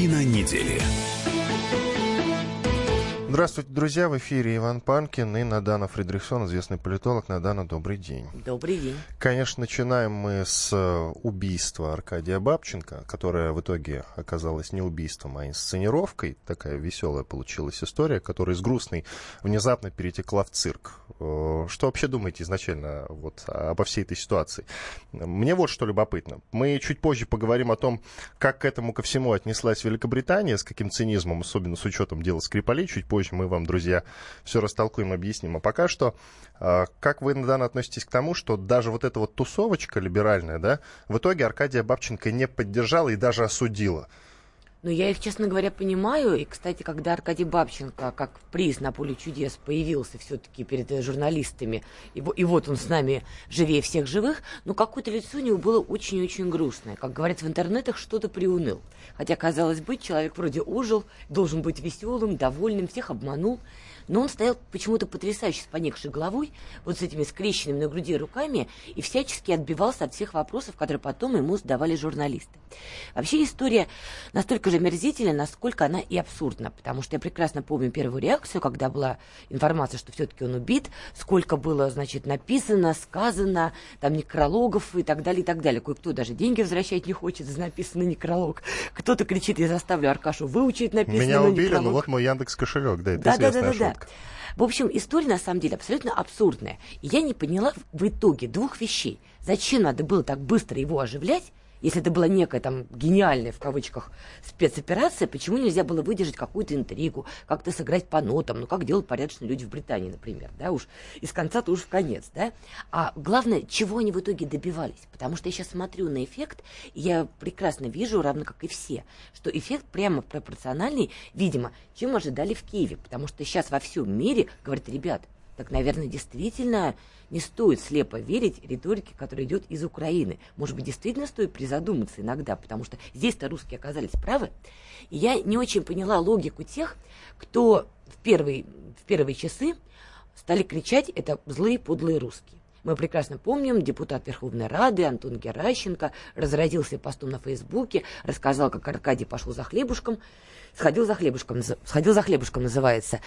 Картина недели. Здравствуйте, друзья. В эфире Иван Панкин и Надана Фридрихсон, известный политолог. Надана, добрый день. Добрый день. Конечно, начинаем мы с э, убийства Аркадия Бабченко, которое в итоге оказалось не убийством, а инсценировкой. Такая веселая получилась история, которая из грустной внезапно перетекла в цирк. Э, что вообще думаете изначально вот обо всей этой ситуации? Мне вот что любопытно. Мы чуть позже поговорим о том, как к этому ко всему отнеслась Великобритания, с каким цинизмом, особенно с учетом дела Скрипалей, чуть позже позже мы вам, друзья, все растолкуем, объясним. А пока что, а, как вы, Надана, относитесь к тому, что даже вот эта вот тусовочка либеральная, да, в итоге Аркадия Бабченко не поддержала и даже осудила? Ну, я их, честно говоря, понимаю. И, кстати, когда Аркадий Бабченко, как приз на поле чудес, появился все-таки перед журналистами, и, и вот он с нами живее всех живых, ну, какое-то лицо у него было очень-очень грустное. Как говорят в интернетах, что-то приуныл. Хотя, казалось быть, человек вроде ужил, должен быть веселым, довольным, всех обманул. Но он стоял почему-то потрясающе с поникшей головой, вот с этими скрещенными на груди руками, и всячески отбивался от всех вопросов, которые потом ему задавали журналисты. Вообще история настолько же мерзительна, насколько она и абсурдна, потому что я прекрасно помню первую реакцию, когда была информация, что все-таки он убит, сколько было, значит, написано, сказано, там некрологов и так далее, и так далее. Кое-кто даже деньги возвращать не хочет за написанный некролог. Кто-то кричит, я заставлю Аркашу выучить написанный Меня убили, некролог. ну вот мой Яндекс кошелек, да, это да, известная да, да, да, шутка. В общем, история на самом деле абсолютно абсурдная. Я не поняла в итоге двух вещей. Зачем надо было так быстро его оживлять, если это была некая там гениальная в кавычках спецоперация, почему нельзя было выдержать какую-то интригу, как-то сыграть по нотам, ну как делают порядочные люди в Британии, например, да, уж из конца-то уж в конец, да. А главное, чего они в итоге добивались, потому что я сейчас смотрю на эффект, и я прекрасно вижу, равно как и все, что эффект прямо пропорциональный, видимо, чем ожидали в Киеве, потому что сейчас во всем мире говорят, ребят, так, наверное, действительно не стоит слепо верить риторике, которая идет из Украины. Может быть, действительно стоит призадуматься иногда, потому что здесь-то русские оказались правы. И я не очень поняла логику тех, кто в первые, в первые часы стали кричать «это злые подлые русские». Мы прекрасно помним, депутат Верховной Рады Антон Геращенко разразился постом на Фейсбуке, рассказал, как Аркадий пошел за хлебушком, сходил за хлебушком, сходил за хлебушком называется,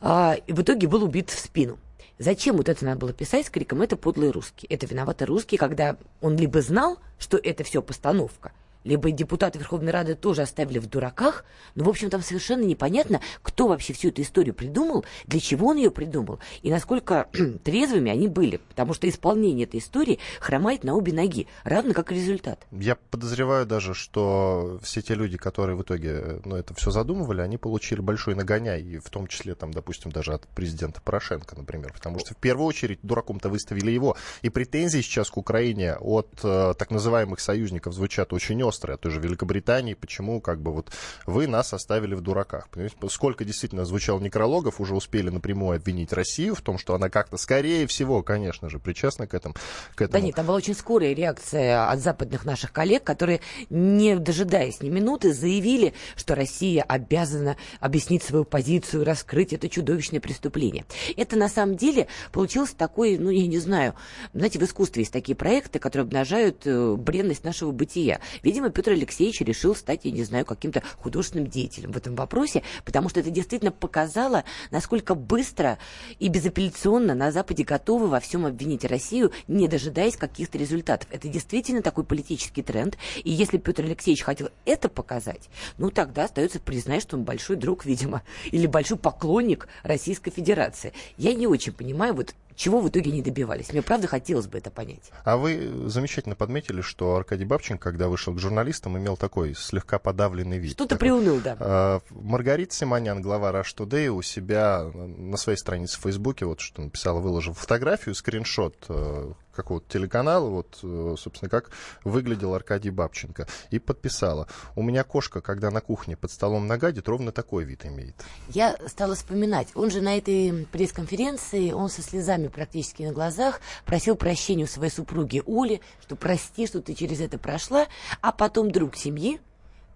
а, и в итоге был убит в спину. Зачем вот это надо было писать с криком? «это подлые русские», это виноваты русские, когда он либо знал, что это все постановка – либо депутаты Верховной Рады тоже оставили в дураках. Но, в общем, там совершенно непонятно, кто вообще всю эту историю придумал, для чего он ее придумал, и насколько трезвыми они были. Потому что исполнение этой истории хромает на обе ноги, равно как и результат. Я подозреваю даже, что все те люди, которые в итоге ну, это все задумывали, они получили большой нагоняй, и в том числе, там, допустим, даже от президента Порошенко, например. Потому что в первую очередь дураком-то выставили его. И претензии сейчас к Украине от э, так называемых союзников звучат очень остро острый, от той же Великобритании, почему как бы вот вы нас оставили в дураках. Сколько действительно звучало некрологов, уже успели напрямую обвинить Россию в том, что она как-то, скорее всего, конечно же, причастна к этому. К этому. Да нет, там была очень скорая реакция от западных наших коллег, которые, не дожидаясь ни минуты, заявили, что Россия обязана объяснить свою позицию, раскрыть это чудовищное преступление. Это на самом деле получилось такой, ну, я не знаю, знаете, в искусстве есть такие проекты, которые обнажают э, бренность нашего бытия. Видимо, Видимо, Петр Алексеевич решил стать, я не знаю, каким-то художественным деятелем в этом вопросе, потому что это действительно показало, насколько быстро и безапелляционно на Западе готовы во всем обвинить Россию, не дожидаясь каких-то результатов. Это действительно такой политический тренд. И если Петр Алексеевич хотел это показать, ну тогда остается признать, что он большой друг, видимо, или большой поклонник Российской Федерации. Я не очень понимаю вот чего в итоге не добивались. Мне правда хотелось бы это понять. А вы замечательно подметили, что Аркадий Бабченко, когда вышел к журналистам, имел такой слегка подавленный вид. Что-то приуныл, да. А, Маргарита Симонян, глава Rush Today, у себя на своей странице в Фейсбуке, вот что написала, выложив фотографию, скриншот э, какого-то телеканала, вот, э, собственно, как выглядел Аркадий Бабченко, и подписала. У меня кошка, когда на кухне под столом нагадит, ровно такой вид имеет. Я стала вспоминать. Он же на этой пресс-конференции, он со слезами практически на глазах просил прощения у своей супруги Оли, что прости, что ты через это прошла, а потом друг семьи,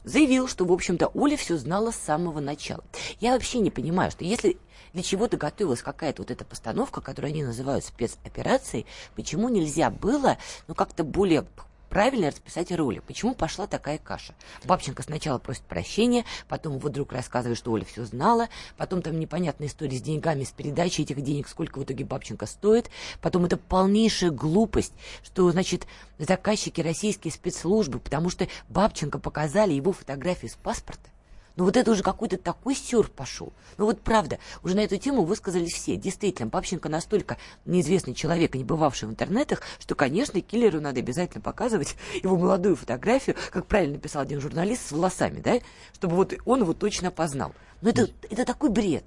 заявил, что, в общем-то, Оля все знала с самого начала. Я вообще не понимаю, что если для чего-то готовилась какая-то вот эта постановка, которую они называют спецоперацией, почему нельзя было, ну, как-то более правильно расписать роли. Почему пошла такая каша? Бабченко сначала просит прощения, потом его друг рассказывает, что Оля все знала, потом там непонятная история с деньгами, с передачей этих денег, сколько в итоге Бабченко стоит, потом это полнейшая глупость, что, значит, заказчики российские спецслужбы, потому что Бабченко показали его фотографию с паспорта, ну вот это уже какой-то такой сюр пошел. Ну вот правда, уже на эту тему высказались все. Действительно, Папченко настолько неизвестный человек, не бывавший в интернетах, что, конечно, киллеру надо обязательно показывать его молодую фотографию, как правильно написал один журналист, с волосами, да, чтобы вот он его точно познал. Но это, это такой бред.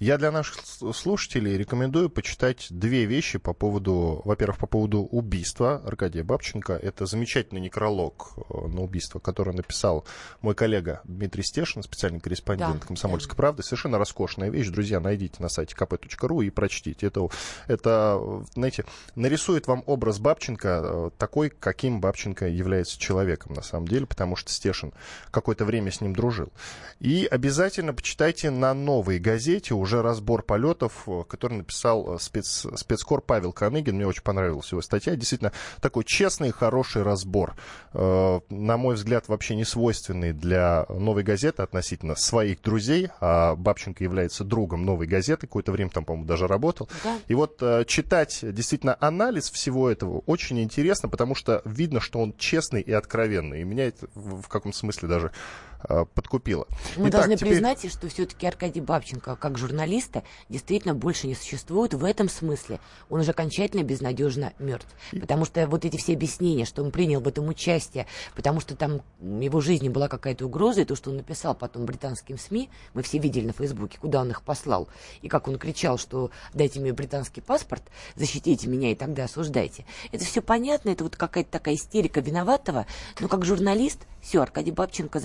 Я для наших слушателей рекомендую почитать две вещи по поводу, во-первых, по поводу убийства Аркадия Бабченко. Это замечательный некролог э, на убийство, который написал мой коллега Дмитрий Стешин, специальный корреспондент да, «Комсомольской да. правды». Совершенно роскошная вещь. Друзья, найдите на сайте kp.ru и прочтите. Это, это, знаете, нарисует вам образ Бабченко э, такой, каким Бабченко является человеком на самом деле, потому что Стешин какое-то время с ним дружил. И обязательно почитайте на новой газете уже разбор полетов, э, который написал э, спец, спецкор Павел Каныгин. Мне очень понравилась его статья. Действительно, такой честный, хороший разбор. Э, на мой взгляд, вообще не свойственный для новой газеты относительно своих друзей. А Бабченко является другом новой газеты. Какое-то время там, по-моему, даже работал. Да. И вот читать действительно анализ всего этого очень интересно, потому что видно, что он честный и откровенный. И меня это в каком смысле даже Э, подкупила. Мы Итак, должны теперь... признать, что все-таки Аркадий Бабченко, как журналиста, действительно больше не существует в этом смысле. Он уже окончательно безнадежно мертв. Потому что вот эти все объяснения, что он принял в этом участие, потому что там его жизни была какая-то угроза, и то, что он написал потом британским СМИ, мы все видели на Фейсбуке, куда он их послал, и как он кричал, что дайте мне британский паспорт, защитите меня и тогда осуждайте. Это все понятно, это вот какая-то такая истерика виноватого, но как журналист все, Аркадий Бабченко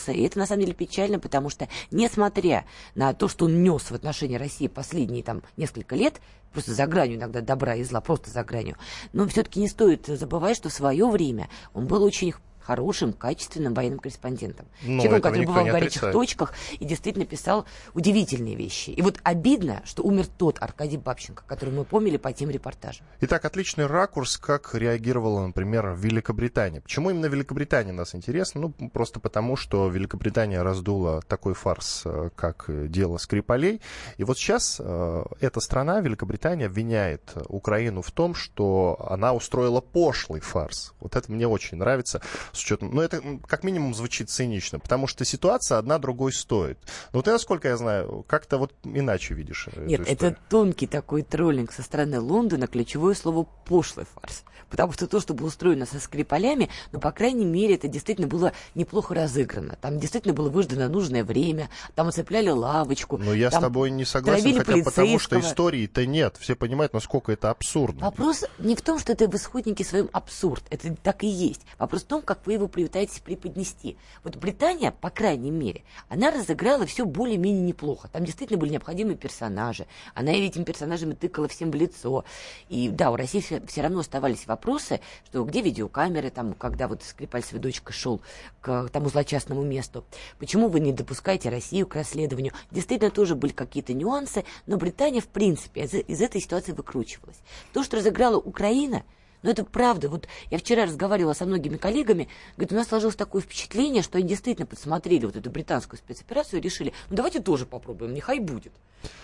закончился, и это на самом деле печально, потому что, несмотря на то, что он нес в отношении России последние там несколько лет, просто за гранью иногда добра и зла, просто за гранью, но все-таки не стоит забывать, что в свое время он был очень хорошим, качественным военным корреспондентом. Ну, Человеком, который бывал в горячих отрицает. точках и действительно писал удивительные вещи. И вот обидно, что умер тот Аркадий Бабченко, который мы помнили по тем репортажам. Итак, отличный ракурс, как реагировала, например, Великобритания. Почему именно Великобритания нас интересна? Ну, просто потому, что Великобритания раздула такой фарс, э, как дело Скрипалей. И вот сейчас э, эта страна, Великобритания, обвиняет Украину в том, что она устроила пошлый фарс. Вот это мне очень нравится с учетом... Ну, это как минимум звучит цинично, потому что ситуация одна другой стоит. Но вот ты, насколько я знаю, как-то вот иначе видишь Нет, это тонкий такой троллинг со стороны Лондона, ключевое слово «пошлый фарс». Потому что то, что было устроено со Скрипалями, ну, по крайней мере, это действительно было неплохо разыграно. Там действительно было выждано нужное время, там оцепляли лавочку. Но я с тобой не согласен, хотя потому что истории-то нет. Все понимают, насколько это абсурдно. Вопрос не в том, что это в исходнике своем абсурд. Это так и есть. Вопрос в том, как вы его пытаетесь преподнести. Вот Британия, по крайней мере, она разыграла все более-менее неплохо. Там действительно были необходимые персонажи. Она этим персонажами тыкала всем в лицо. И да, у России все, все равно оставались вопросы, что где видеокамеры, там, когда вот Скрипаль с дочкой шел к тому злочастному месту. Почему вы не допускаете Россию к расследованию? Действительно, тоже были какие-то нюансы, но Британия, в принципе, из, из этой ситуации выкручивалась. То, что разыграла Украина – но это правда. Вот я вчера разговаривала со многими коллегами, говорит, у нас сложилось такое впечатление, что они действительно подсмотрели вот эту британскую спецоперацию и решили, ну давайте тоже попробуем, нехай будет.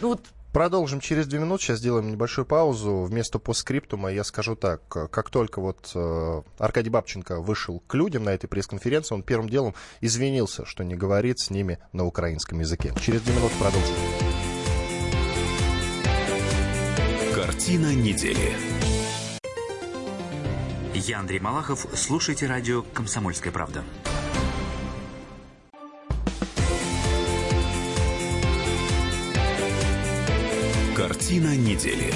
Ну вот Продолжим через две минуты. Сейчас сделаем небольшую паузу. Вместо постскриптума я скажу так. Как только вот э, Аркадий Бабченко вышел к людям на этой пресс-конференции, он первым делом извинился, что не говорит с ними на украинском языке. Через две минуты продолжим. Картина недели. Я Андрей Малахов. Слушайте радио «Комсомольская правда». Картина недели.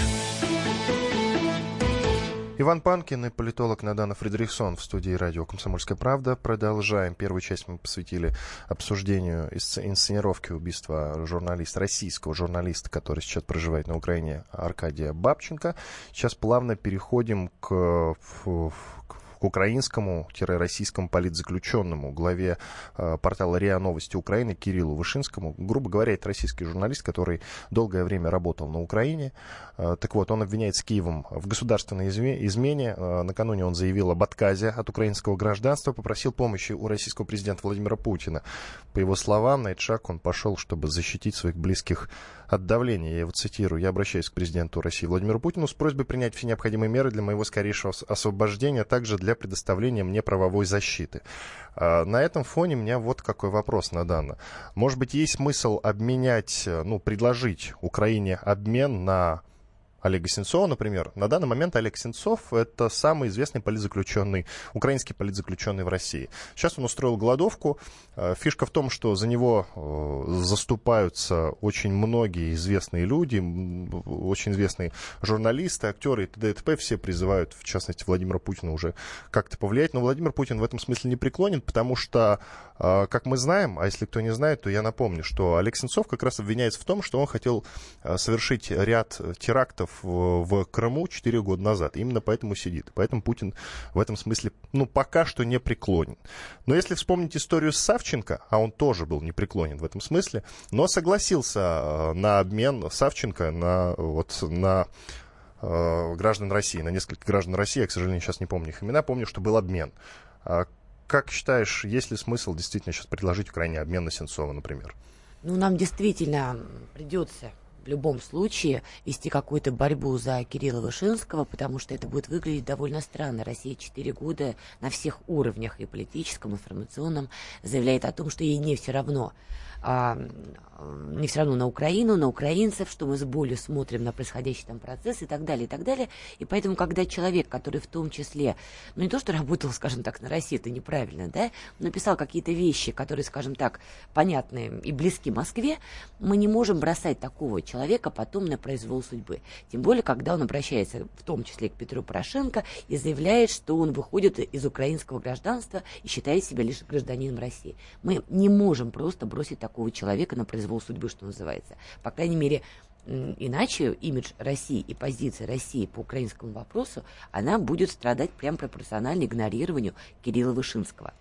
Иван Панкин и политолог Надана Фредериксон в студии радио «Комсомольская правда». Продолжаем. Первую часть мы посвятили обсуждению инсценировки убийства журналиста, российского журналиста, который сейчас проживает на Украине, Аркадия Бабченко. Сейчас плавно переходим к, к к украинскому-российскому политзаключенному, главе э, портала РИА Новости Украины Кириллу Вышинскому. Грубо говоря, это российский журналист, который долгое время работал на Украине. Э, так вот, он обвиняет Киевом в государственной измене. Э, накануне он заявил об отказе от украинского гражданства, попросил помощи у российского президента Владимира Путина. По его словам, на этот шаг он пошел, чтобы защитить своих близких от давления. Я его цитирую. «Я обращаюсь к президенту России Владимиру Путину с просьбой принять все необходимые меры для моего скорейшего освобождения, а также для предоставления мне правовой защиты». А, на этом фоне у меня вот какой вопрос на данное. Может быть, есть смысл обменять, ну, предложить Украине обмен на Олега Сенцова, например. На данный момент Олег Сенцов — это самый известный политзаключенный, украинский политзаключенный в России. Сейчас он устроил голодовку. Э, фишка в том, что за него э, заступаются очень многие известные люди, очень известные журналисты, актеры и т.д. и т.п. Все призывают, в частности, Владимира Путина уже как-то повлиять. Но Владимир Путин в этом смысле не преклонен, потому что, э, как мы знаем, а если кто не знает, то я напомню, что Олег Сенцов как раз обвиняется в том, что он хотел совершить ряд терактов в, в Крыму 4 года назад. Именно поэтому сидит. Поэтому Путин в этом смысле, ну, пока что не преклонен. Но если вспомнить историю с Савченко, а он тоже был непреклонен в этом смысле, но согласился э, на обмен Савченко на, вот, на э, граждан России, на несколько граждан России, я, к сожалению, сейчас не помню их имена, помню, что был обмен. А как считаешь, есть ли смысл действительно сейчас предложить Украине обмен на Сенцова, например? Ну, нам действительно придется в любом случае вести какую-то борьбу за Кирилла Вышинского, потому что это будет выглядеть довольно странно. Россия четыре года на всех уровнях, и политическом, и информационном, заявляет о том, что ей не все равно а, не все равно на Украину, на украинцев, что мы с болью смотрим на происходящий там процесс и так далее, и так далее. И поэтому, когда человек, который в том числе, ну не то, что работал, скажем так, на России, это неправильно, да, написал какие-то вещи, которые, скажем так, понятны и близки Москве, мы не можем бросать такого человека потом на произвол судьбы. Тем более, когда он обращается в том числе к Петру Порошенко и заявляет, что он выходит из украинского гражданства и считает себя лишь гражданином России. Мы не можем просто бросить такого такого человека на произвол судьбы, что называется. По крайней мере, иначе имидж России и позиция России по украинскому вопросу, она будет страдать прям пропорционально игнорированию Кирилла Вышинского.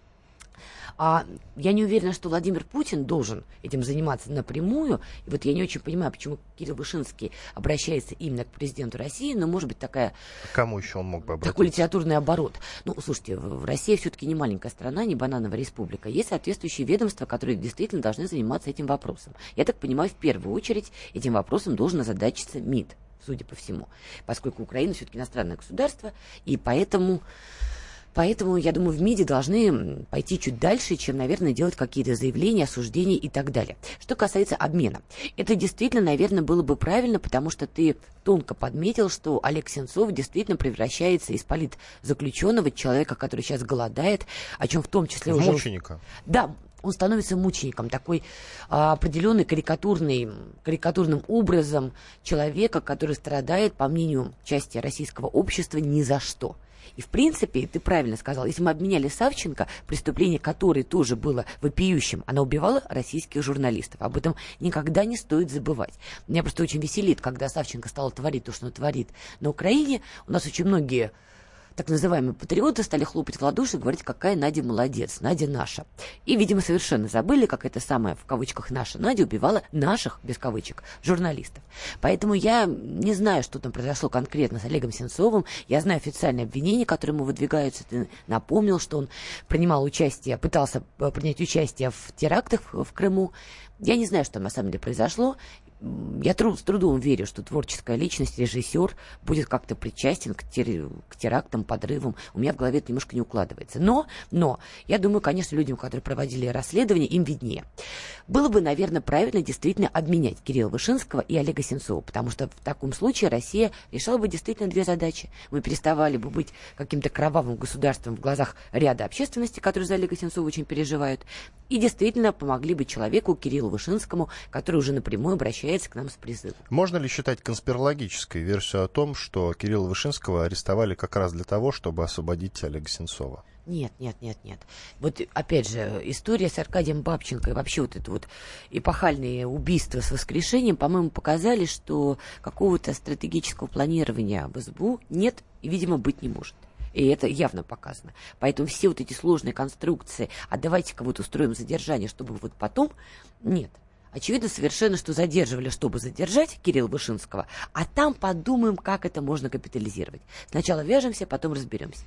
А я не уверена, что Владимир Путин должен этим заниматься напрямую. И вот я не очень понимаю, почему Кирилл Вышинский обращается именно к президенту России, но, может быть, такая... А кому еще он мог бы обратиться? Такой литературный оборот. Ну, слушайте, в России все-таки не маленькая страна, не банановая республика. Есть соответствующие ведомства, которые действительно должны заниматься этим вопросом. Я так понимаю, в первую очередь этим вопросом должен озадачиться МИД, судя по всему. Поскольку Украина все-таки иностранное государство, и поэтому Поэтому, я думаю, в МИДе должны пойти чуть дальше, чем, наверное, делать какие-то заявления, осуждения и так далее. Что касается обмена. Это действительно, наверное, было бы правильно, потому что ты тонко подметил, что Олег Сенцов действительно превращается из политзаключенного человека, который сейчас голодает, о чем в том числе в уже... мученика. Да, он становится мучеником, такой а, определенный карикатурный, карикатурным образом человека, который страдает, по мнению части российского общества, ни за что. И, в принципе, ты правильно сказал, если мы обменяли Савченко, преступление которой тоже было вопиющим, она убивала российских журналистов. Об этом никогда не стоит забывать. Меня просто очень веселит, когда Савченко стала творить то, что она творит на Украине. У нас очень многие так называемые патриоты стали хлопать в ладоши и говорить, какая Надя молодец, Надя наша. И, видимо, совершенно забыли, как это самая, в кавычках, наша Надя убивала наших, без кавычек, журналистов. Поэтому я не знаю, что там произошло конкретно с Олегом Сенцовым. Я знаю официальные обвинения, которые ему выдвигаются. Ты напомнил, что он принимал участие, пытался э, принять участие в терактах в Крыму. Я не знаю, что там на самом деле произошло я труд, с трудом верю, что творческая личность, режиссер будет как-то причастен к, тер, к терактам, подрывам. У меня в голове это немножко не укладывается. Но, но, я думаю, конечно, людям, которые проводили расследование, им виднее. Было бы, наверное, правильно действительно обменять Кирилла Вышинского и Олега Сенцова, потому что в таком случае Россия решала бы действительно две задачи. Мы переставали бы быть каким-то кровавым государством в глазах ряда общественности, которые за Олега Сенцова очень переживают, и действительно помогли бы человеку, Кириллу Вышинскому, который уже напрямую обращается к нам с призывом. Можно ли считать конспирологической версию о том, что Кирилла Вышинского арестовали как раз для того, чтобы освободить Олега Сенцова? Нет, нет, нет, нет. Вот опять же, история с Аркадием Бабченко и вообще вот это вот эпохальные убийства с воскрешением, по-моему, показали, что какого-то стратегического планирования в СБУ нет и, видимо, быть не может. И это явно показано. Поэтому все вот эти сложные конструкции, а давайте кого-то устроим задержание, чтобы вот потом... Нет. Очевидно совершенно, что задерживали, чтобы задержать Кирилла Вышинского, а там подумаем, как это можно капитализировать. Сначала вяжемся, потом разберемся.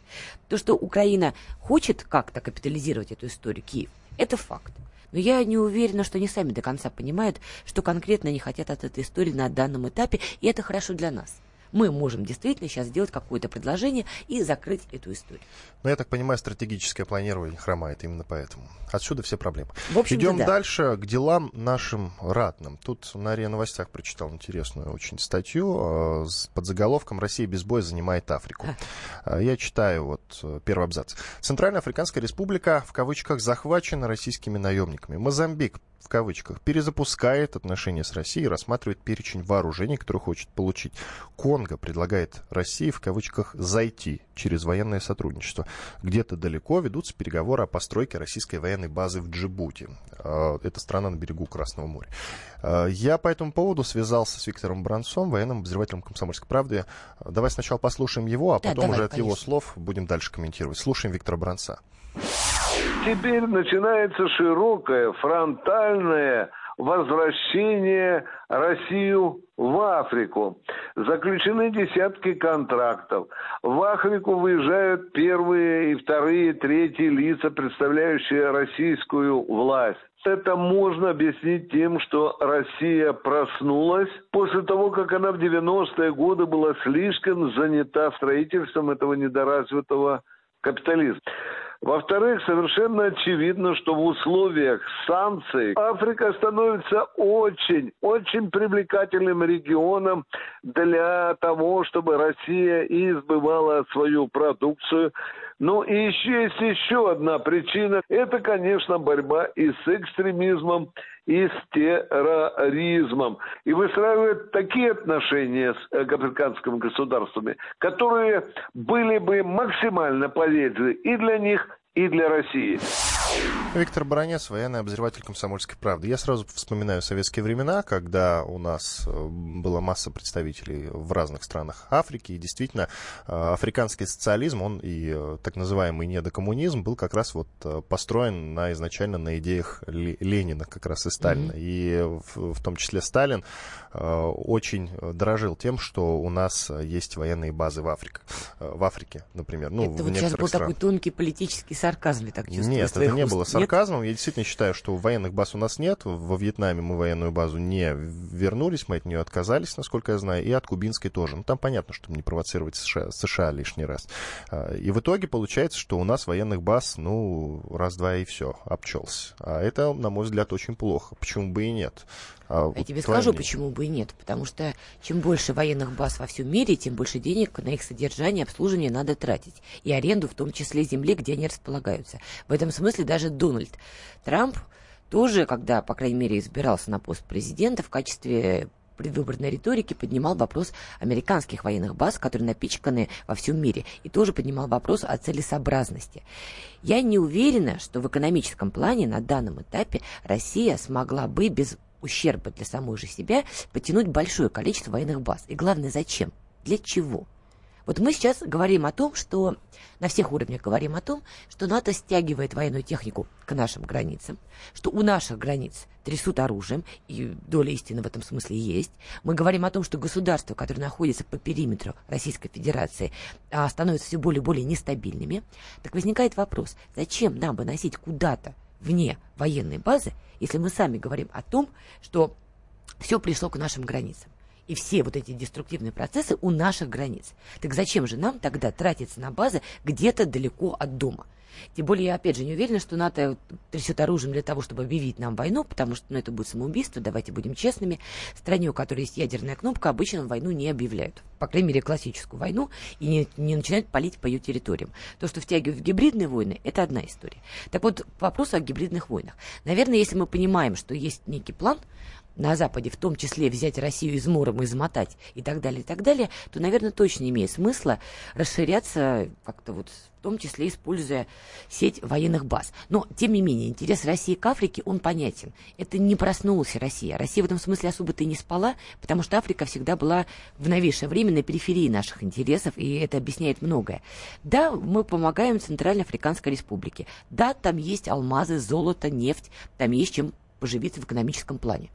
То, что Украина хочет как-то капитализировать эту историю, Киев, это факт. Но я не уверена, что они сами до конца понимают, что конкретно они хотят от этой истории на данном этапе, и это хорошо для нас мы можем действительно сейчас сделать какое-то предложение и закрыть эту историю. Но я так понимаю, стратегическое планирование хромает именно поэтому. Отсюда все проблемы. В общем Идем да. дальше к делам нашим ратным. Тут на РИА Новостях прочитал интересную очень статью э, под заголовком «Россия без боя занимает Африку». А. Я читаю вот э, первый абзац. Центральная Африканская Республика в кавычках захвачена российскими наемниками. Мозамбик в кавычках, перезапускает отношения с Россией и рассматривает перечень вооружений, которые хочет получить. Конго предлагает России, в кавычках, зайти через военное сотрудничество. Где-то далеко ведутся переговоры о постройке российской военной базы в Джибути. А, это страна на берегу Красного моря. А, я по этому поводу связался с Виктором Бранцом, военным обозревателем «Комсомольской правды». Давай сначала послушаем его, а потом да, давай, уже от конечно. его слов будем дальше комментировать. Слушаем Виктора Бранца. Теперь начинается широкое фронтальное возвращение Россию в Африку. Заключены десятки контрактов. В Африку выезжают первые и вторые, третьи лица, представляющие российскую власть. Это можно объяснить тем, что Россия проснулась после того, как она в 90-е годы была слишком занята строительством этого недоразвитого капитализма. Во-вторых, совершенно очевидно, что в условиях санкций Африка становится очень, очень привлекательным регионом для того, чтобы Россия избывала свою продукцию. Ну и еще есть еще одна причина. Это, конечно, борьба и с экстремизмом, и с терроризмом. И выстраивают такие отношения с э, африканскими государствами, которые были бы максимально полезны и для них, и для России. Виктор Баранец, военный обозреватель «Комсомольской правды». Я сразу вспоминаю советские времена, когда у нас э, была масса представителей в разных странах Африки, и действительно э, африканский социализм, он и э, так называемый недокоммунизм был как раз вот построен на, изначально на идеях Ленина как раз и Сталина. Mm-hmm. И в, в том числе Сталин очень дорожил тем, что у нас есть военные базы в Африке, в Африке например. Ну, это вот сейчас был странах. такой тонкий политический сарказм, я так чувствую. Нет, это не было сарказмом сарказмом. Я действительно считаю, что военных баз у нас нет. Во Вьетнаме мы военную базу не вернулись, мы от нее отказались, насколько я знаю, и от кубинской тоже. Ну, там понятно, чтобы не провоцировать США, США лишний раз. А, и в итоге получается, что у нас военных баз, ну, раз-два и все, обчелся. А это, на мой взгляд, очень плохо. Почему бы и нет? А я тебе скажу, мнение. почему бы и нет. Потому что чем больше военных баз во всем мире, тем больше денег на их содержание обслуживание надо тратить. И аренду, в том числе земли, где они располагаются. В этом смысле даже Дональд Трамп тоже, когда, по крайней мере, избирался на пост президента в качестве предвыборной риторики поднимал вопрос американских военных баз, которые напичканы во всем мире, и тоже поднимал вопрос о целесообразности. Я не уверена, что в экономическом плане на данном этапе Россия смогла бы без ущерба для самой же себя потянуть большое количество военных баз. И главное, зачем? Для чего? Вот мы сейчас говорим о том, что на всех уровнях говорим о том, что НАТО стягивает военную технику к нашим границам, что у наших границ трясут оружием, и доля истины в этом смысле есть. Мы говорим о том, что государства, которые находятся по периметру Российской Федерации, а, становятся все более и более нестабильными. Так возникает вопрос, зачем нам выносить куда-то вне военной базы, если мы сами говорим о том, что все пришло к нашим границам. И все вот эти деструктивные процессы у наших границ. Так зачем же нам тогда тратиться на базы где-то далеко от дома? Тем более, я опять же не уверена, что НАТО трясет оружием для того, чтобы объявить нам войну, потому что ну, это будет самоубийство, давайте будем честными. В стране, у которой есть ядерная кнопка, обычно войну не объявляют. По крайней мере, классическую войну, и не, не начинают палить по ее территориям. То, что втягивают в гибридные войны, это одна история. Так вот, к вопросу о гибридных войнах. Наверное, если мы понимаем, что есть некий план, на Западе, в том числе взять Россию измором, измотать и так далее, и так далее, то, наверное, точно имеет смысла расширяться как-то вот в том числе используя сеть военных баз. Но, тем не менее, интерес России к Африке, он понятен. Это не проснулась Россия. Россия в этом смысле особо-то и не спала, потому что Африка всегда была в новейшее время на периферии наших интересов, и это объясняет многое. Да, мы помогаем Центральной Африканской Республике. Да, там есть алмазы, золото, нефть, там есть чем поживиться в экономическом плане.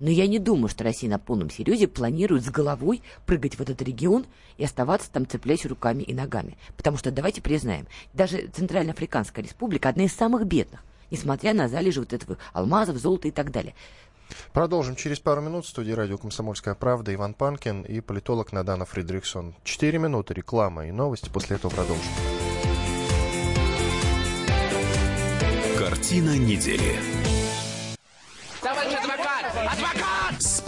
Но я не думаю, что Россия на полном серьезе планирует с головой прыгать в этот регион и оставаться там, цепляясь руками и ногами. Потому что, давайте признаем, даже Центральноафриканская республика одна из самых бедных, несмотря на залежи вот этого алмазов, золота и так далее. Продолжим через пару минут. В студии радио «Комсомольская правда» Иван Панкин и политолог Надана Фридрихсон. Четыре минуты, реклама и новости. После этого продолжим. Картина недели.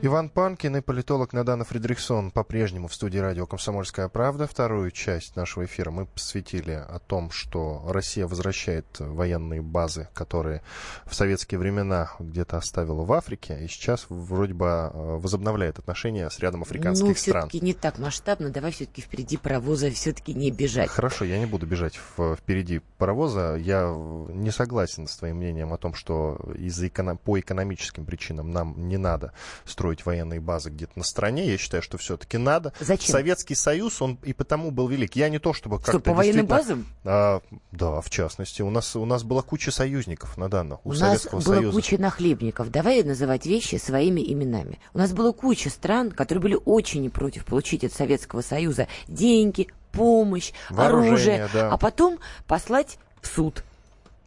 Иван Панкин и политолог Надана Фридрихсон по-прежнему в студии радио «Комсомольская правда». Вторую часть нашего эфира мы посвятили о том, что Россия возвращает военные базы, которые в советские времена где-то оставила в Африке, и сейчас вроде бы э, возобновляет отношения с рядом африканских ну, стран. все-таки не так масштабно. Давай все-таки впереди паровоза все-таки не бежать. Хорошо, я не буду бежать впереди паровоза. Я не согласен с твоим мнением о том, что из эко... по экономическим причинам нам не надо строить строить военные базы где-то на стране. Я считаю, что все-таки надо. Зачем? Советский Союз, он и потому был велик. Я не то, чтобы как-то Что, по военным базам? А, да, в частности. У нас, у нас была куча союзников на данном. У, у нас была Союза. куча нахлебников. Давай называть вещи своими именами. У нас была куча стран, которые были очень не против получить от Советского Союза деньги, помощь, оружие, да. а потом послать в суд.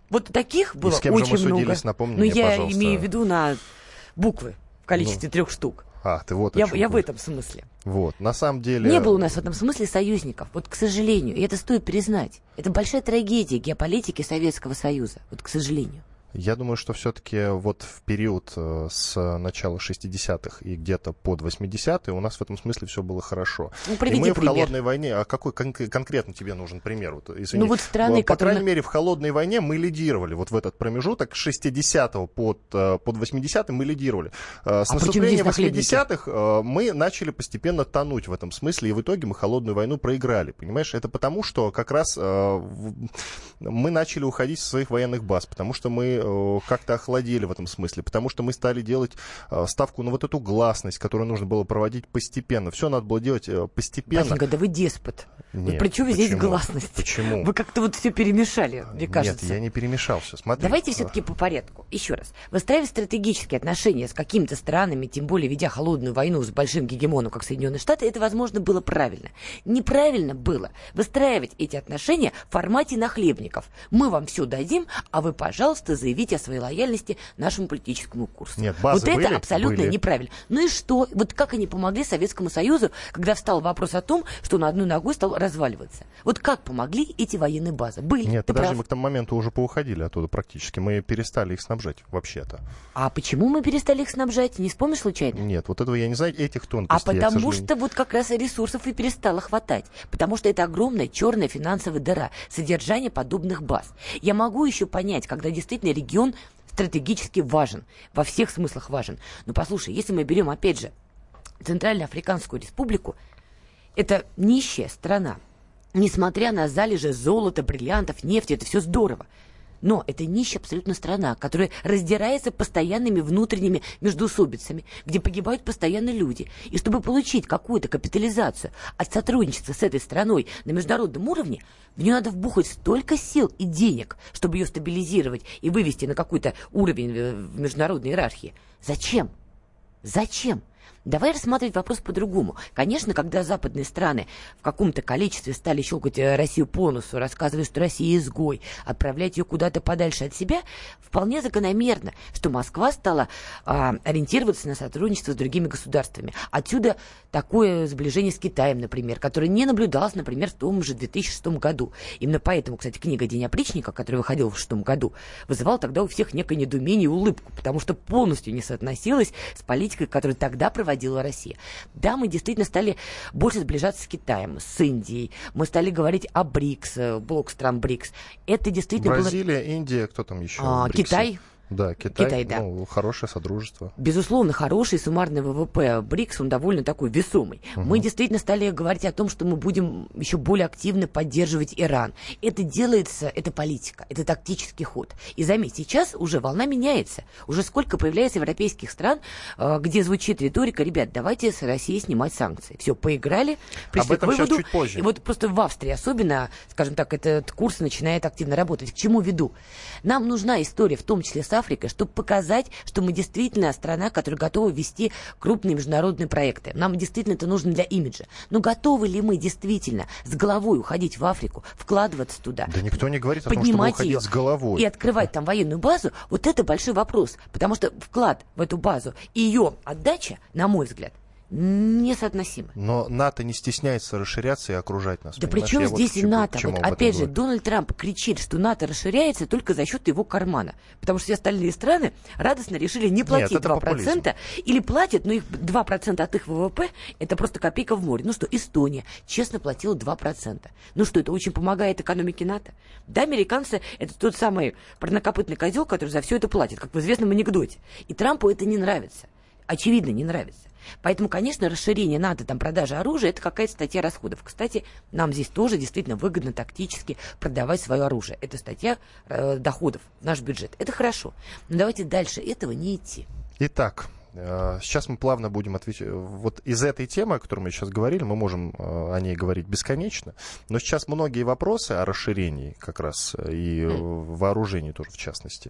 Вот таких было И с кем очень же мы много. Судились, напомни Но мне, я пожалуйста. имею в виду на буквы количестве ну, трех штук. А, ты вот я, я в этом смысле. Вот, на самом деле... Не было у нас в этом смысле союзников, вот к сожалению, и это стоит признать. Это большая трагедия геополитики Советского Союза, вот к сожалению. Я думаю, что все-таки вот в период э, с начала 60-х и где-то под 80-е у нас в этом смысле все было хорошо. Ну, и мы пример. в холодной войне, а какой кон- конкретно тебе нужен пример? Вот, извини. Ну вот страны, По которые... крайней мере, в холодной войне мы лидировали вот в этот промежуток 60 под, э, под 80 мы лидировали. Э, С А наступлением 80-х мы начали постепенно тонуть в этом смысле, и в итоге мы холодную войну проиграли, понимаешь? Это потому, что как раз мы начали уходить со своих военных баз, потому что мы как-то охладели в этом смысле, потому что мы стали делать э, ставку на вот эту гласность, которую нужно было проводить постепенно. Все надо было делать э, постепенно. Батенька, да вы деспот. Нет, при чем здесь гласность? Почему? Вы как-то вот все перемешали, мне кажется. Нет, я не перемешал все. Смотри. Давайте все-таки по порядку. Еще раз. Выстраивать стратегические отношения с какими-то странами, тем более ведя холодную войну с большим гегемоном, как Соединенные Штаты, это, возможно, было правильно. Неправильно было выстраивать эти отношения в формате нахлебников. Мы вам все дадим, а вы, пожалуйста, заявите о своей лояльности нашему политическому курсу. Нет, базы вот были, это абсолютно были. неправильно. Ну и что? Вот как они помогли Советскому Союзу, когда встал вопрос о том, что на одной ногой стал разваливаться? Вот как помогли эти военные базы? Были. Нет, Ты подожди, прав. мы к тому моменту уже поуходили оттуда практически. Мы перестали их снабжать вообще-то. А почему мы перестали их снабжать? Не вспомнишь случайно? Нет, вот этого я не знаю, этих А тонкостей. я, к потому что вот как раз и ресурсов и перестало хватать. Потому что это огромная черная финансовая дыра, содержание подобных баз. Я могу еще понять, когда действительно регион стратегически важен, во всех смыслах важен. Но послушай, если мы берем, опять же, Центральноафриканскую республику, это нищая страна. Несмотря на залежи золота, бриллиантов, нефти, это все здорово. Но это нищая абсолютно страна, которая раздирается постоянными внутренними междоусобицами, где погибают постоянно люди. И чтобы получить какую-то капитализацию от сотрудничества с этой страной на международном уровне, в нее надо вбухать столько сил и денег, чтобы ее стабилизировать и вывести на какой-то уровень э, в международной иерархии. Зачем? Зачем? Давай рассматривать вопрос по-другому. Конечно, когда западные страны в каком-то количестве стали щелкать э, Россию по носу, рассказывая, что Россия изгой, отправлять ее куда-то подальше от себя, вполне закономерно, что Москва стала а, ориентироваться на сотрудничество с другими государствами. Отсюда такое сближение с Китаем, например, которое не наблюдалось, например, в том же 2006 году. Именно поэтому, кстати, книга «День опричника», которая выходила в 2006 году, вызывала тогда у всех некое недоумение и улыбку, потому что полностью не соотносилась с политикой, которую тогда проводила Россия. Да, мы действительно стали больше сближаться с Китаем, с Индией. Мы стали говорить о БРИКС, э, блок стран БРИКС. Это действительно Бразилия, было... Индия, кто там еще? А, Китай. Да, Китай, Китай да. Ну, хорошее содружество. Безусловно, хороший суммарный ВВП БРИКС, он довольно такой весомый. Угу. Мы действительно стали говорить о том, что мы будем еще более активно поддерживать Иран. Это делается, это политика, это тактический ход. И заметь, сейчас уже волна меняется. Уже сколько появляется европейских стран, э, где звучит риторика, ребят, давайте с России снимать санкции. Все, поиграли, пришли Об этом к выводу. чуть позже. И вот просто в Австрии особенно, скажем так, этот курс начинает активно работать. К чему веду? Нам нужна история, в том числе с Африкой, чтобы показать, что мы действительно страна, которая готова вести крупные международные проекты. Нам действительно это нужно для имиджа. Но готовы ли мы действительно с головой уходить в Африку, вкладываться туда? Да никто не говорит о том, чтобы уходить ее с головой. И открывать там военную базу, вот это большой вопрос. Потому что вклад в эту базу и ее отдача, на мой взгляд, несоотносимо. Но НАТО не стесняется расширяться и окружать нас. Да при чем здесь и НАТО? Вот, опять же, Дональд Трамп кричит, что НАТО расширяется только за счет его кармана. Потому что все остальные страны радостно решили не платить Нет, 2%, популизм. или платят, но их 2% от их ВВП это просто копейка в море. Ну что, Эстония честно платила 2%. Ну что, это очень помогает экономике НАТО? Да, американцы это тот самый парнокопытный козел, который за все это платит, как в известном анекдоте. И Трампу это не нравится. Очевидно, не нравится. Поэтому, конечно, расширение НАТО, там, продажа оружия, это какая-то статья расходов. Кстати, нам здесь тоже действительно выгодно тактически продавать свое оружие. Это статья э, доходов, наш бюджет. Это хорошо. Но давайте дальше этого не идти. Итак, сейчас мы плавно будем отвечать. Вот из этой темы, о которой мы сейчас говорили, мы можем э, о ней говорить бесконечно. Но сейчас многие вопросы о расширении как раз э, и вооружении тоже в частности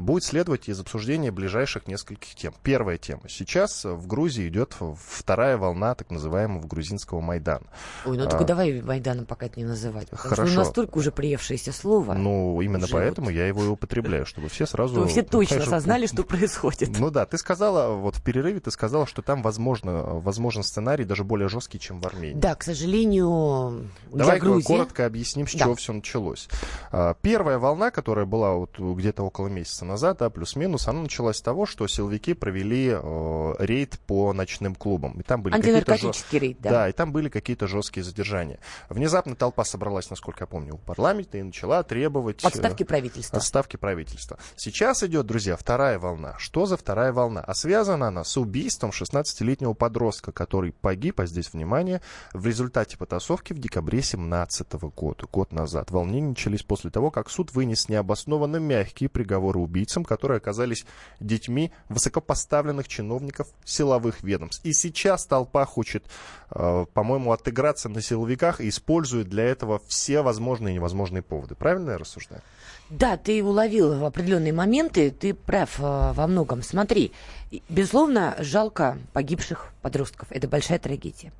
будет следовать из обсуждения ближайших нескольких тем. Первая тема. Сейчас в Грузии идет вторая волна так называемого грузинского Майдана. Ой, ну только а, давай Майданом пока это не называть. Потому Хорошо. что настолько уже приевшееся слово. Ну, именно поэтому вот... я его и употребляю, чтобы все сразу... Чтобы все точно конечно, осознали, что происходит. Ну да, ты сказала вот в перерыве ты сказала, что там возможно, возможен сценарий даже более жесткий, чем в Армении. Да, к сожалению, Давай для Грузии... коротко объясним, с да. чего все началось. А, первая волна, которая была вот где-то около месяца назад, да, плюс-минус, она началась с того, что силовики провели э, рейд по ночным клубам. И там были Антинаркотический рейд, да. Да, и там были какие-то жесткие задержания. Внезапно толпа собралась, насколько я помню, у парламента и начала требовать... Э, отставки правительства. Отставки правительства. Сейчас идет, друзья, вторая волна. Что за вторая волна? А связана связана она с убийством 16-летнего подростка, который погиб, а здесь, внимание, в результате потасовки в декабре 2017 года, год назад. Волнения начались после того, как суд вынес необоснованно мягкие приговоры убийцам, которые оказались детьми высокопоставленных чиновников силовых ведомств. И сейчас толпа хочет, э, по-моему, отыграться на силовиках и использует для этого все возможные и невозможные поводы. Правильно я рассуждаю? Да, ты уловил определенные моменты, ты прав э, во многом. Смотри, безусловно, жалко погибших подростков. Это большая трагедия.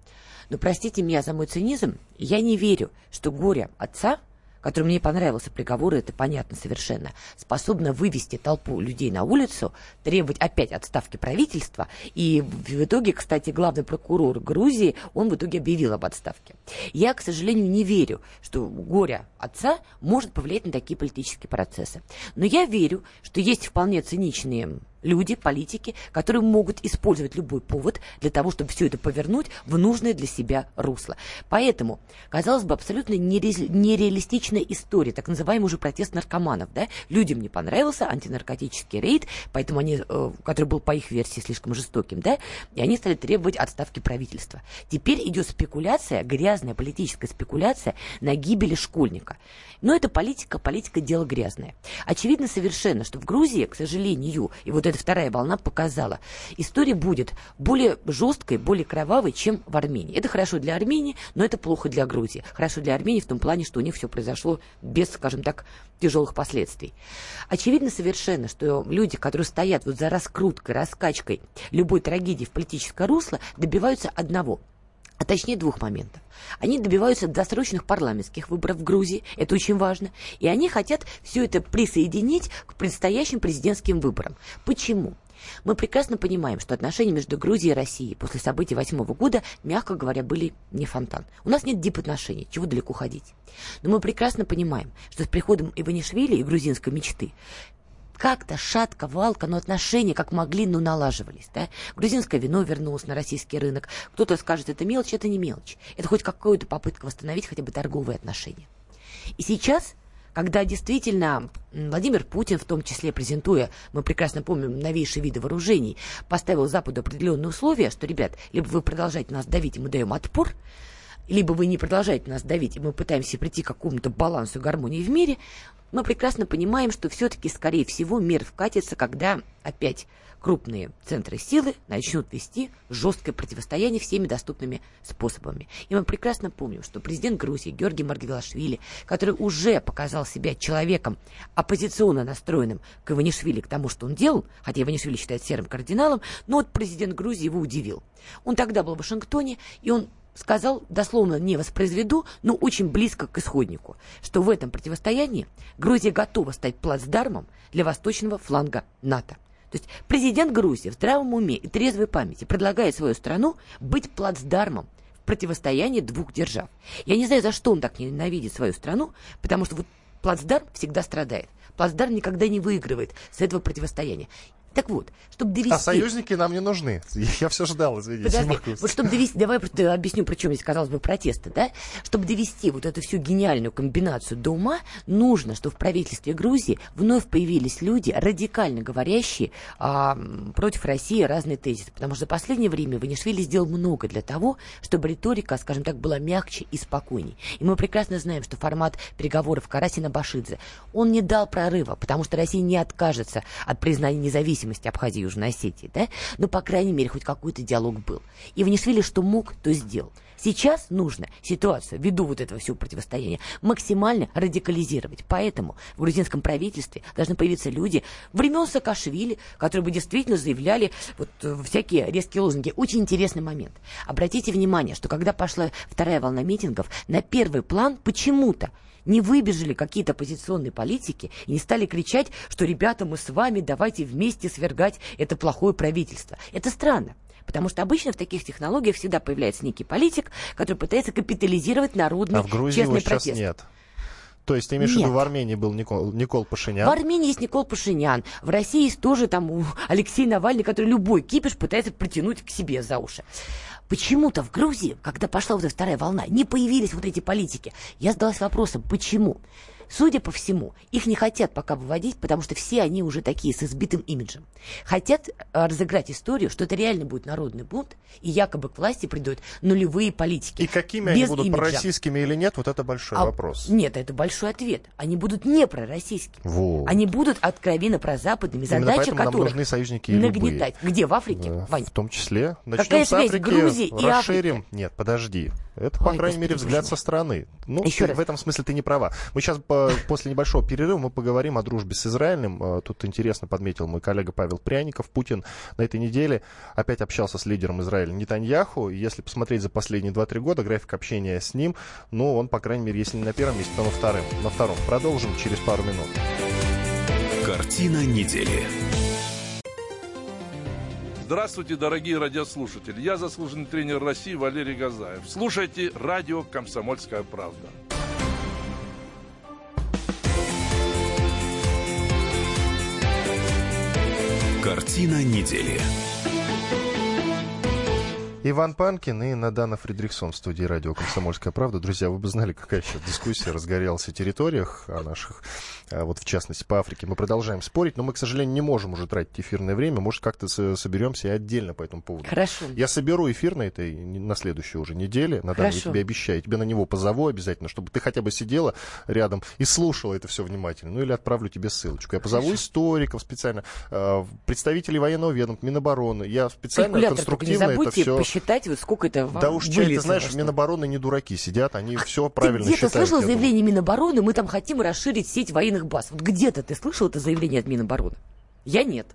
Но простите меня за мой цинизм, я не верю, что горе отца который мне понравился приговор, это понятно совершенно, способна вывести толпу людей на улицу, требовать опять отставки правительства. И в итоге, кстати, главный прокурор Грузии, он в итоге объявил об отставке. Я, к сожалению, не верю, что горе отца может повлиять на такие политические процессы. Но я верю, что есть вполне циничные люди, политики, которые могут использовать любой повод для того, чтобы все это повернуть в нужное для себя русло. Поэтому, казалось бы, абсолютно нереалистичная история, так называемый уже протест наркоманов. Да? Людям не понравился антинаркотический рейд, поэтому они, э, который был по их версии слишком жестоким, да? и они стали требовать отставки правительства. Теперь идет спекуляция, грязная политическая спекуляция на гибели школьника. Но это политика, политика дело грязное. Очевидно совершенно, что в Грузии, к сожалению, и вот эта вторая волна показала. История будет более жесткой, более кровавой, чем в Армении. Это хорошо для Армении, но это плохо для Грузии. Хорошо для Армении в том плане, что у них все произошло без, скажем так, тяжелых последствий. Очевидно совершенно, что люди, которые стоят вот за раскруткой, раскачкой любой трагедии в политическое русло, добиваются одного – а точнее двух моментов. Они добиваются досрочных парламентских выборов в Грузии, это очень важно, и они хотят все это присоединить к предстоящим президентским выборам. Почему? Мы прекрасно понимаем, что отношения между Грузией и Россией после событий восьмого года, мягко говоря, были не фонтан. У нас нет дипотношений, чего далеко ходить. Но мы прекрасно понимаем, что с приходом Иванишвили и грузинской мечты как-то шатко, валко, но отношения как могли, ну, налаживались. Да? Грузинское вино вернулось на российский рынок. Кто-то скажет, это мелочь, это не мелочь. Это хоть какая-то попытка восстановить хотя бы торговые отношения. И сейчас когда действительно Владимир Путин, в том числе презентуя, мы прекрасно помним, новейшие виды вооружений, поставил Западу определенные условия, что, ребят, либо вы продолжаете нас давить, и мы даем отпор, либо вы не продолжаете нас давить, и мы пытаемся прийти к какому-то балансу и гармонии в мире, мы прекрасно понимаем, что все-таки, скорее всего, мир вкатится, когда опять крупные центры силы начнут вести жесткое противостояние всеми доступными способами. И мы прекрасно помним, что президент Грузии Георгий Маргвелашвили, который уже показал себя человеком оппозиционно настроенным к Иванишвили, к тому, что он делал, хотя Иванишвили считает серым кардиналом, но вот президент Грузии его удивил. Он тогда был в Вашингтоне, и он сказал, дословно не воспроизведу, но очень близко к исходнику, что в этом противостоянии Грузия готова стать плацдармом для восточного фланга НАТО. То есть президент Грузии в здравом уме и трезвой памяти предлагает свою страну быть плацдармом в противостоянии двух держав. Я не знаю, за что он так ненавидит свою страну, потому что вот плацдарм всегда страдает. Плацдарм никогда не выигрывает с этого противостояния. Так вот, чтобы довести... А союзники нам не нужны. Я все ждал, извините. Подожди, вот чтобы довести, давай просто объясню, при чем здесь, казалось бы, протесты, да? Чтобы довести вот эту всю гениальную комбинацию до ума, нужно, чтобы в правительстве Грузии вновь появились люди, радикально говорящие а, против России разные тезисы. Потому что за последнее время Ванишвили сделал много для того, чтобы риторика, скажем так, была мягче и спокойней. И мы прекрасно знаем, что формат переговоров Карасина-Башидзе, он не дал прорыва, потому что Россия не откажется от признания независимости независимости Абхазии и Южной Осетии, да? Но, по крайней мере, хоть какой-то диалог был. И Ванишвили что мог, то сделал. Сейчас нужно ситуацию, ввиду вот этого всего противостояния, максимально радикализировать. Поэтому в грузинском правительстве должны появиться люди времен Саакашвили, которые бы действительно заявляли вот э, всякие резкие лозунги. Очень интересный момент. Обратите внимание, что когда пошла вторая волна митингов, на первый план почему-то не выбежали какие-то оппозиционные политики и не стали кричать, что ребята, мы с вами, давайте вместе свергать это плохое правительство. Это странно. Потому что обычно в таких технологиях всегда появляется некий политик, который пытается капитализировать народный а в Грузии честный его протест. сейчас нет. То есть ты имеешь в виду, в Армении был Никол, Никол Пашинян? В Армении есть Никол Пашинян. В России есть тоже там Алексей Навальный, который любой кипиш пытается притянуть к себе за уши. Почему-то в Грузии, когда пошла вот эта вторая волна, не появились вот эти политики. Я задалась вопросом, почему? Судя по всему, их не хотят пока выводить, потому что все они уже такие с избитым имиджем. Хотят э, разыграть историю, что это реально будет народный бунт, и якобы к власти придут нулевые политики. И какими они будут, имиджа. пророссийскими или нет, вот это большой а, вопрос. Нет, это большой ответ. Они будут не пророссийскими. Вот. Они будут откровенно прозападными, задача которых нам нужны союзники нагнетать. Любые. Где? В Африке? Да, Вань? В том числе. Начнем Какая с Африки, Грузии и расширим. Нет, подожди. Это, по Ой, крайней мере, взгляд со стороны. Ну, Еще ты, раз. в этом смысле ты не права. Мы сейчас по, после небольшого перерыва мы поговорим о дружбе с Израилем. А, тут интересно подметил мой коллега Павел Пряников. Путин на этой неделе опять общался с лидером Израиля Нетаньяху. Если посмотреть за последние 2-3 года график общения с ним, ну, он, по крайней мере, если не на первом месте, то на втором. На втором. Продолжим через пару минут. Картина недели. Здравствуйте, дорогие радиослушатели. Я заслуженный тренер России Валерий Газаев. Слушайте радио «Комсомольская правда». Картина недели. Иван Панкин и Надана Фридрихсон в студии радио «Комсомольская правда». Друзья, вы бы знали, какая сейчас дискуссия разгорелась о территориях, о наших, а, вот в частности, по Африке. Мы продолжаем спорить, но мы, к сожалению, не можем уже тратить эфирное время. Может, как-то соберемся и отдельно по этому поводу. Хорошо. Я соберу эфир на этой, на следующей уже неделе. Надана, я тебе обещаю. Я тебе на него позову обязательно, чтобы ты хотя бы сидела рядом и слушала это все внимательно. Ну или отправлю тебе ссылочку. Я позову Хорошо. историков специально, а, представителей военного ведомства, Минобороны. Я специально конструктивно это все посчитать, вот сколько это вам Да уж, чай, ты знаешь, Минобороны не дураки сидят, они а все правильно ты считают. где-то слышал заявление Минобороны, мы там хотим расширить сеть военных баз. Вот где-то ты слышал это заявление от Минобороны? Я нет.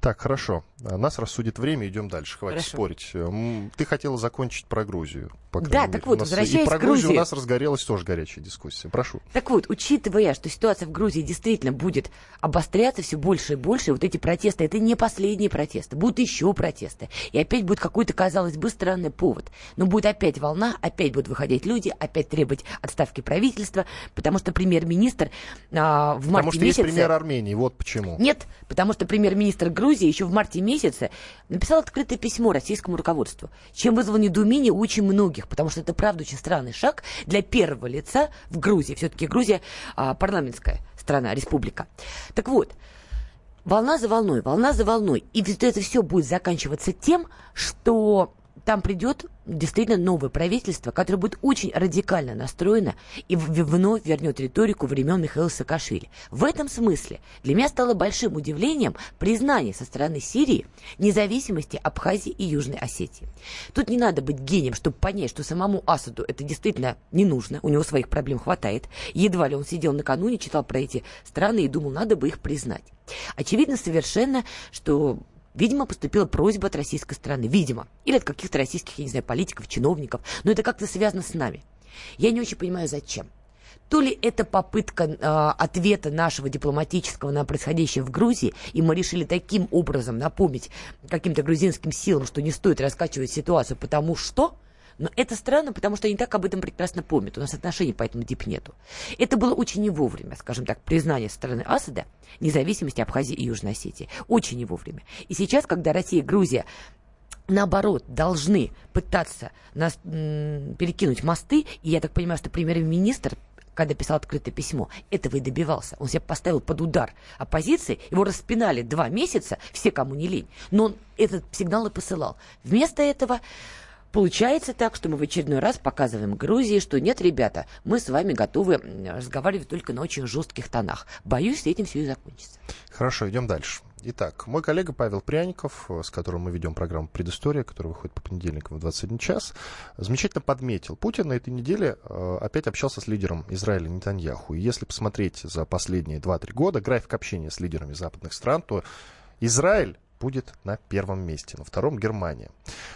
Так, хорошо. Нас рассудит время, идем дальше. Хватит Хорошо. спорить. Ты хотела закончить про Грузию. По да, мере. так вот, возвращаясь и про к Грузии. Грузию у нас разгорелась тоже горячая дискуссия. Прошу. Так вот, учитывая, что ситуация в Грузии действительно будет обостряться все больше и больше, вот эти протесты, это не последние протесты, будут еще протесты. И опять будет какой-то, казалось бы, странный повод. Но будет опять волна, опять будут выходить люди, опять требовать отставки правительства, потому что премьер-министр а, в марте потому что месяце... есть пример Армении, вот почему. Нет, потому что премьер-министр Грузии еще в марте месяце написал открытое письмо российскому руководству, чем вызвал недоумение у очень многих, потому что это, правда, очень странный шаг для первого лица в Грузии. Все-таки Грузия а, парламентская страна, республика. Так вот, волна за волной, волна за волной. И это все будет заканчиваться тем, что там придет действительно новое правительство, которое будет очень радикально настроено и вновь вернет риторику времен Михаила Саакашвили. В этом смысле для меня стало большим удивлением признание со стороны Сирии независимости Абхазии и Южной Осетии. Тут не надо быть гением, чтобы понять, что самому Асаду это действительно не нужно, у него своих проблем хватает. Едва ли он сидел накануне, читал про эти страны и думал, надо бы их признать. Очевидно совершенно, что Видимо, поступила просьба от российской стороны. Видимо. Или от каких-то российских, я не знаю, политиков, чиновников. Но это как-то связано с нами. Я не очень понимаю, зачем. То ли это попытка э, ответа нашего дипломатического на происходящее в Грузии, и мы решили таким образом напомнить каким-то грузинским силам, что не стоит раскачивать ситуацию, потому что но это странно, потому что они так об этом прекрасно помнят. У нас отношений по этому типу нету. Это было очень не вовремя, скажем так, признание со стороны Асада независимости Абхазии и Южной Осетии. Очень не вовремя. И сейчас, когда Россия и Грузия наоборот, должны пытаться нас, м, перекинуть мосты, и я так понимаю, что премьер-министр когда писал открытое письмо, этого и добивался. Он себя поставил под удар оппозиции, его распинали два месяца, все, кому не лень, но он этот сигнал и посылал. Вместо этого Получается так, что мы в очередной раз показываем Грузии, что нет, ребята, мы с вами готовы разговаривать только на очень жестких тонах. Боюсь, этим все и закончится. Хорошо, идем дальше. Итак, мой коллега Павел Пряников, с которым мы ведем программу «Предыстория», которая выходит по понедельникам в 21 час, замечательно подметил. Путин на этой неделе э, опять общался с лидером Израиля Нетаньяху. И если посмотреть за последние 2-3 года график общения с лидерами западных стран, то Израиль будет на первом месте, на втором Германия.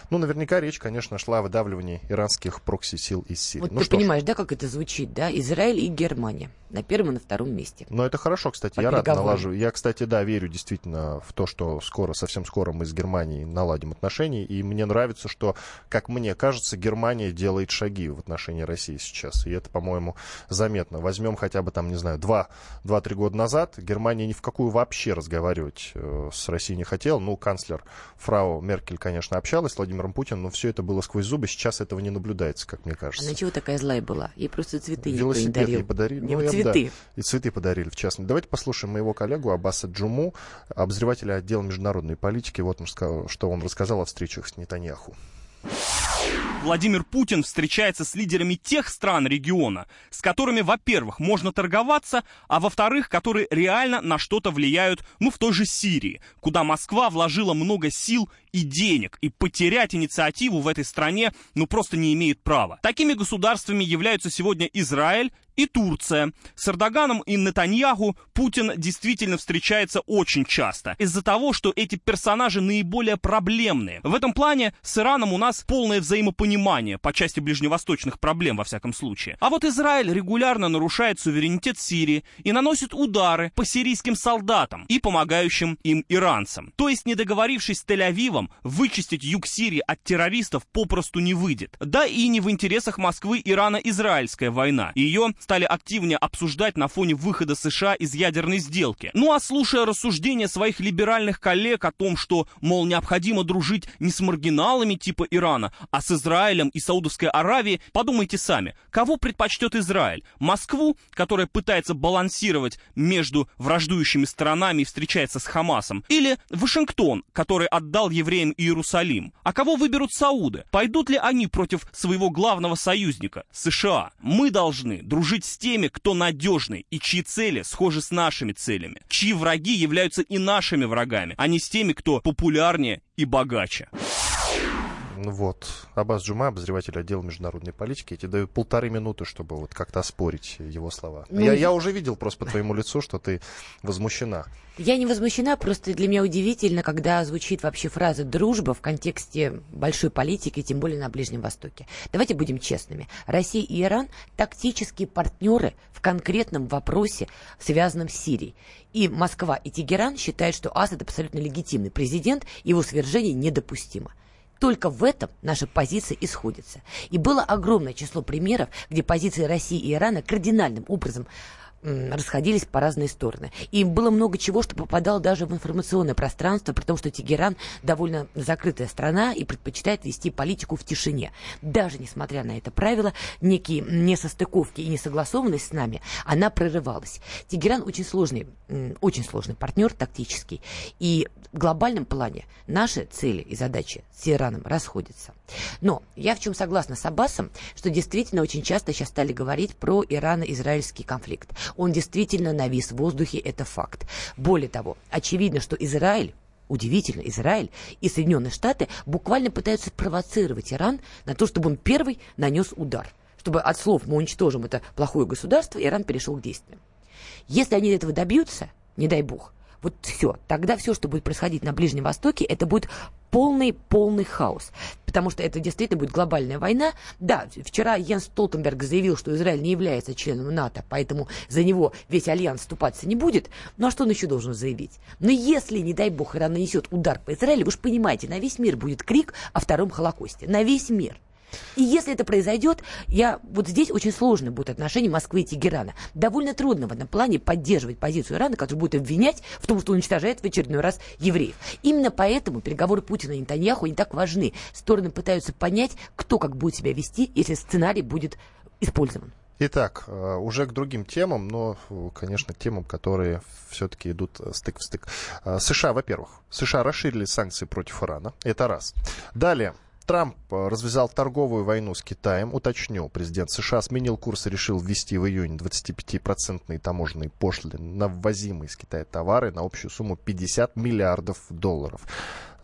Ну, наверняка речь, конечно, шла о выдавливании иранских прокси-сил из Сирии. Вот ну, ты понимаешь, ж. да, как это звучит, да? Израиль и Германия на первом и на втором месте. Но это хорошо, кстати, я рад налаживаю. Я, кстати, да, верю действительно в то, что скоро, совсем скоро мы с Германией наладим отношения, и мне нравится, что, как мне кажется, Германия делает шаги в отношении России сейчас, и это, по-моему, заметно. Возьмем хотя бы там, не знаю, два-три года назад, Германия ни в какую вообще разговаривать э, с Россией не хотела, ну, канцлер фрау Меркель, конечно, общалась с Владимиром Путиным, но все это было сквозь зубы, сейчас этого не наблюдается, как мне кажется. Она чего такая злая была? Ей просто цветы Велосипед не ей подарили. Не, ну, цветы. Да, и цветы подарили, в частности. Давайте послушаем моего коллегу Аббаса Джуму, обозревателя отдела международной политики. Вот что он рассказал о встречах с Нетаньяху. Владимир Путин встречается с лидерами тех стран региона, с которыми, во-первых, можно торговаться, а во-вторых, которые реально на что-то влияют, ну, в той же Сирии, куда Москва вложила много сил и денег, и потерять инициативу в этой стране, ну, просто не имеет права. Такими государствами являются сегодня Израиль и Турция. С Эрдоганом и Нетаньяху Путин действительно встречается очень часто. Из-за того, что эти персонажи наиболее проблемные. В этом плане с Ираном у нас полное взаимопонимание по части ближневосточных проблем во всяком случае. А вот Израиль регулярно нарушает суверенитет Сирии и наносит удары по сирийским солдатам и помогающим им иранцам. То есть, не договорившись с Тель-Авивом, вычистить юг Сирии от террористов попросту не выйдет. Да и не в интересах Москвы Ирано-Израильская война. Ее стали активнее обсуждать на фоне выхода США из ядерной сделки. Ну а слушая рассуждения своих либеральных коллег о том, что, мол, необходимо дружить не с маргиналами типа Ирана, а с Израилем и Саудовской Аравией, подумайте сами, кого предпочтет Израиль? Москву, которая пытается балансировать между враждующими сторонами и встречается с Хамасом, или Вашингтон, который отдал евреям Иерусалим? А кого выберут Сауды? Пойдут ли они против своего главного союзника, США? Мы должны дружить с теми, кто надежный и чьи цели схожи с нашими целями, чьи враги являются и нашими врагами, а не с теми, кто популярнее и богаче. Ну вот, Абаз Джума, обозреватель отдела международной политики, я тебе даю полторы минуты, чтобы вот как-то оспорить его слова. Ну, я, я уже видел просто по твоему лицу, что ты возмущена. Я не возмущена, просто для меня удивительно, когда звучит вообще фраза «дружба» в контексте большой политики, тем более на Ближнем Востоке. Давайте будем честными. Россия и Иран – тактические партнеры в конкретном вопросе, связанном с Сирией. И Москва и Тегеран считают, что Асад абсолютно легитимный президент, его свержение недопустимо. Только в этом наша позиция исходится. И было огромное число примеров, где позиции России и Ирана кардинальным образом расходились по разные стороны. И было много чего, что попадало даже в информационное пространство, при том, что Тегеран довольно закрытая страна и предпочитает вести политику в тишине. Даже несмотря на это правило, некие несостыковки и несогласованность с нами, она прорывалась. Тегеран очень сложный, очень сложный партнер тактический. И в глобальном плане наши цели и задачи с Ираном расходятся. Но я в чем согласна с Аббасом, что действительно очень часто сейчас стали говорить про ирано-израильский конфликт. Он действительно навис в воздухе, это факт. Более того, очевидно, что Израиль Удивительно, Израиль и Соединенные Штаты буквально пытаются спровоцировать Иран на то, чтобы он первый нанес удар. Чтобы от слов «мы уничтожим это плохое государство» Иран перешел к действиям. Если они этого добьются, не дай бог, вот все. Тогда все, что будет происходить на Ближнем Востоке, это будет полный-полный хаос. Потому что это действительно будет глобальная война. Да, вчера Йенс Столтенберг заявил, что Израиль не является членом НАТО, поэтому за него весь альянс вступаться не будет. Ну а что он еще должен заявить? Но если, не дай бог, Иран нанесет удар по Израилю, вы же понимаете, на весь мир будет крик о втором Холокосте. На весь мир. И если это произойдет, я, вот здесь очень сложно будет отношения Москвы и Тегерана. Довольно трудно в этом плане поддерживать позицию Ирана, который будет обвинять в том, что уничтожает в очередной раз евреев. Именно поэтому переговоры Путина и Нетаньяху не так важны. Стороны пытаются понять, кто как будет себя вести, если сценарий будет использован. Итак, э, уже к другим темам, но, конечно, темам, которые все-таки идут стык в стык. Э, США, во-первых, США расширили санкции против Ирана. Это раз. Далее, Трамп э, развязал торговую войну с Китаем. Уточню, президент США сменил курс и решил ввести в июне 25-процентные таможенные пошлины на ввозимые из Китая товары на общую сумму 50 миллиардов долларов.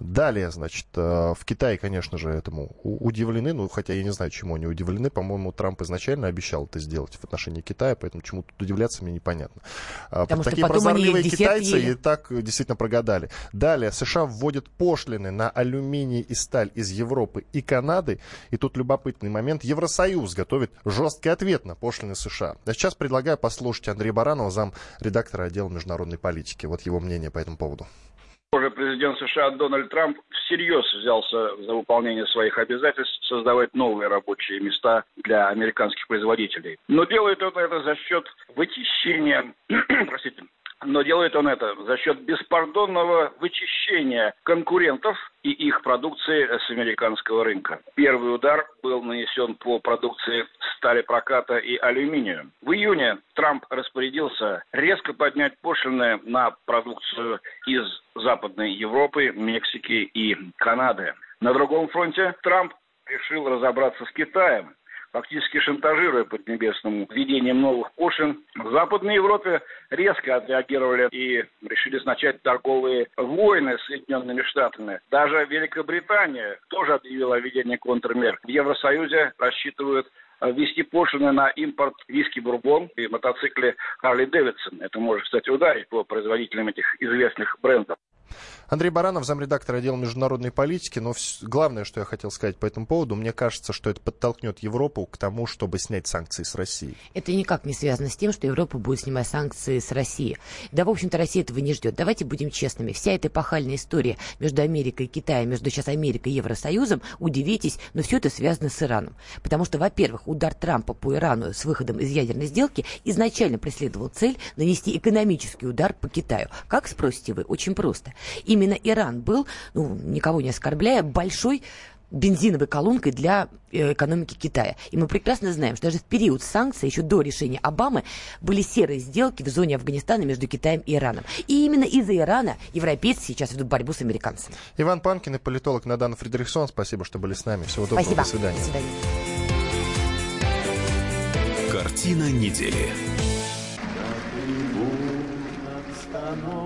Далее, значит, э, в Китае, конечно же, этому удивлены, ну, хотя я не знаю, чему они удивлены. По-моему, Трамп изначально обещал это сделать в отношении Китая, поэтому чему тут удивляться мне непонятно. А, Потому Такие прозорливые китайцы ели. и так действительно прогадали. Далее, США вводят пошлины на алюминий и сталь из Европы и Канады. И тут любопытный момент. Евросоюз готовит жесткий ответ на пошлины США. А сейчас предлагаю послушать Андрея Баранова, зам редактора отдела международной политики. Вот его мнение по этому поводу. Уже президент США Дональд Трамп всерьез взялся за выполнение своих обязательств создавать новые рабочие места для американских производителей. Но делает он это за счет вычищения, простите, но делает он это за счет беспардонного вычищения конкурентов и их продукции с американского рынка. Первый удар был нанесен по продукции стали проката и алюминию. В июне Трамп распорядился резко поднять пошлины на продукцию из Западной Европы, Мексики и Канады. На другом фронте Трамп решил разобраться с Китаем фактически шантажируя Поднебесному введением новых пошлин. В Западной Европе резко отреагировали и решили начать торговые войны с Соединенными Штатами. Даже Великобритания тоже объявила о введении контрмер. В Евросоюзе рассчитывают ввести пошлины на импорт виски Бурбон и мотоцикле Харли Дэвидсон. Это может, кстати, ударить по производителям этих известных брендов. Андрей Баранов, замредактор отдела международной политики. Но главное, что я хотел сказать по этому поводу, мне кажется, что это подтолкнет Европу к тому, чтобы снять санкции с России. Это никак не связано с тем, что Европа будет снимать санкции с России. Да, в общем-то, Россия этого не ждет. Давайте будем честными. Вся эта эпохальная история между Америкой и Китаем, между сейчас Америкой и Евросоюзом, удивитесь, но все это связано с Ираном. Потому что, во-первых, удар Трампа по Ирану с выходом из ядерной сделки изначально преследовал цель нанести экономический удар по Китаю. Как, спросите вы? Очень просто. Именно Иран был, ну, никого не оскорбляя, большой бензиновой колонкой для э, экономики Китая. И мы прекрасно знаем, что даже в период санкций, еще до решения Обамы, были серые сделки в зоне Афганистана между Китаем и Ираном. И именно из-за Ирана европейцы сейчас ведут борьбу с американцами. Иван Панкин и политолог Надан Фредериксон, спасибо, что были с нами. Всего доброго, спасибо. до свидания. До свидания. Картина недели.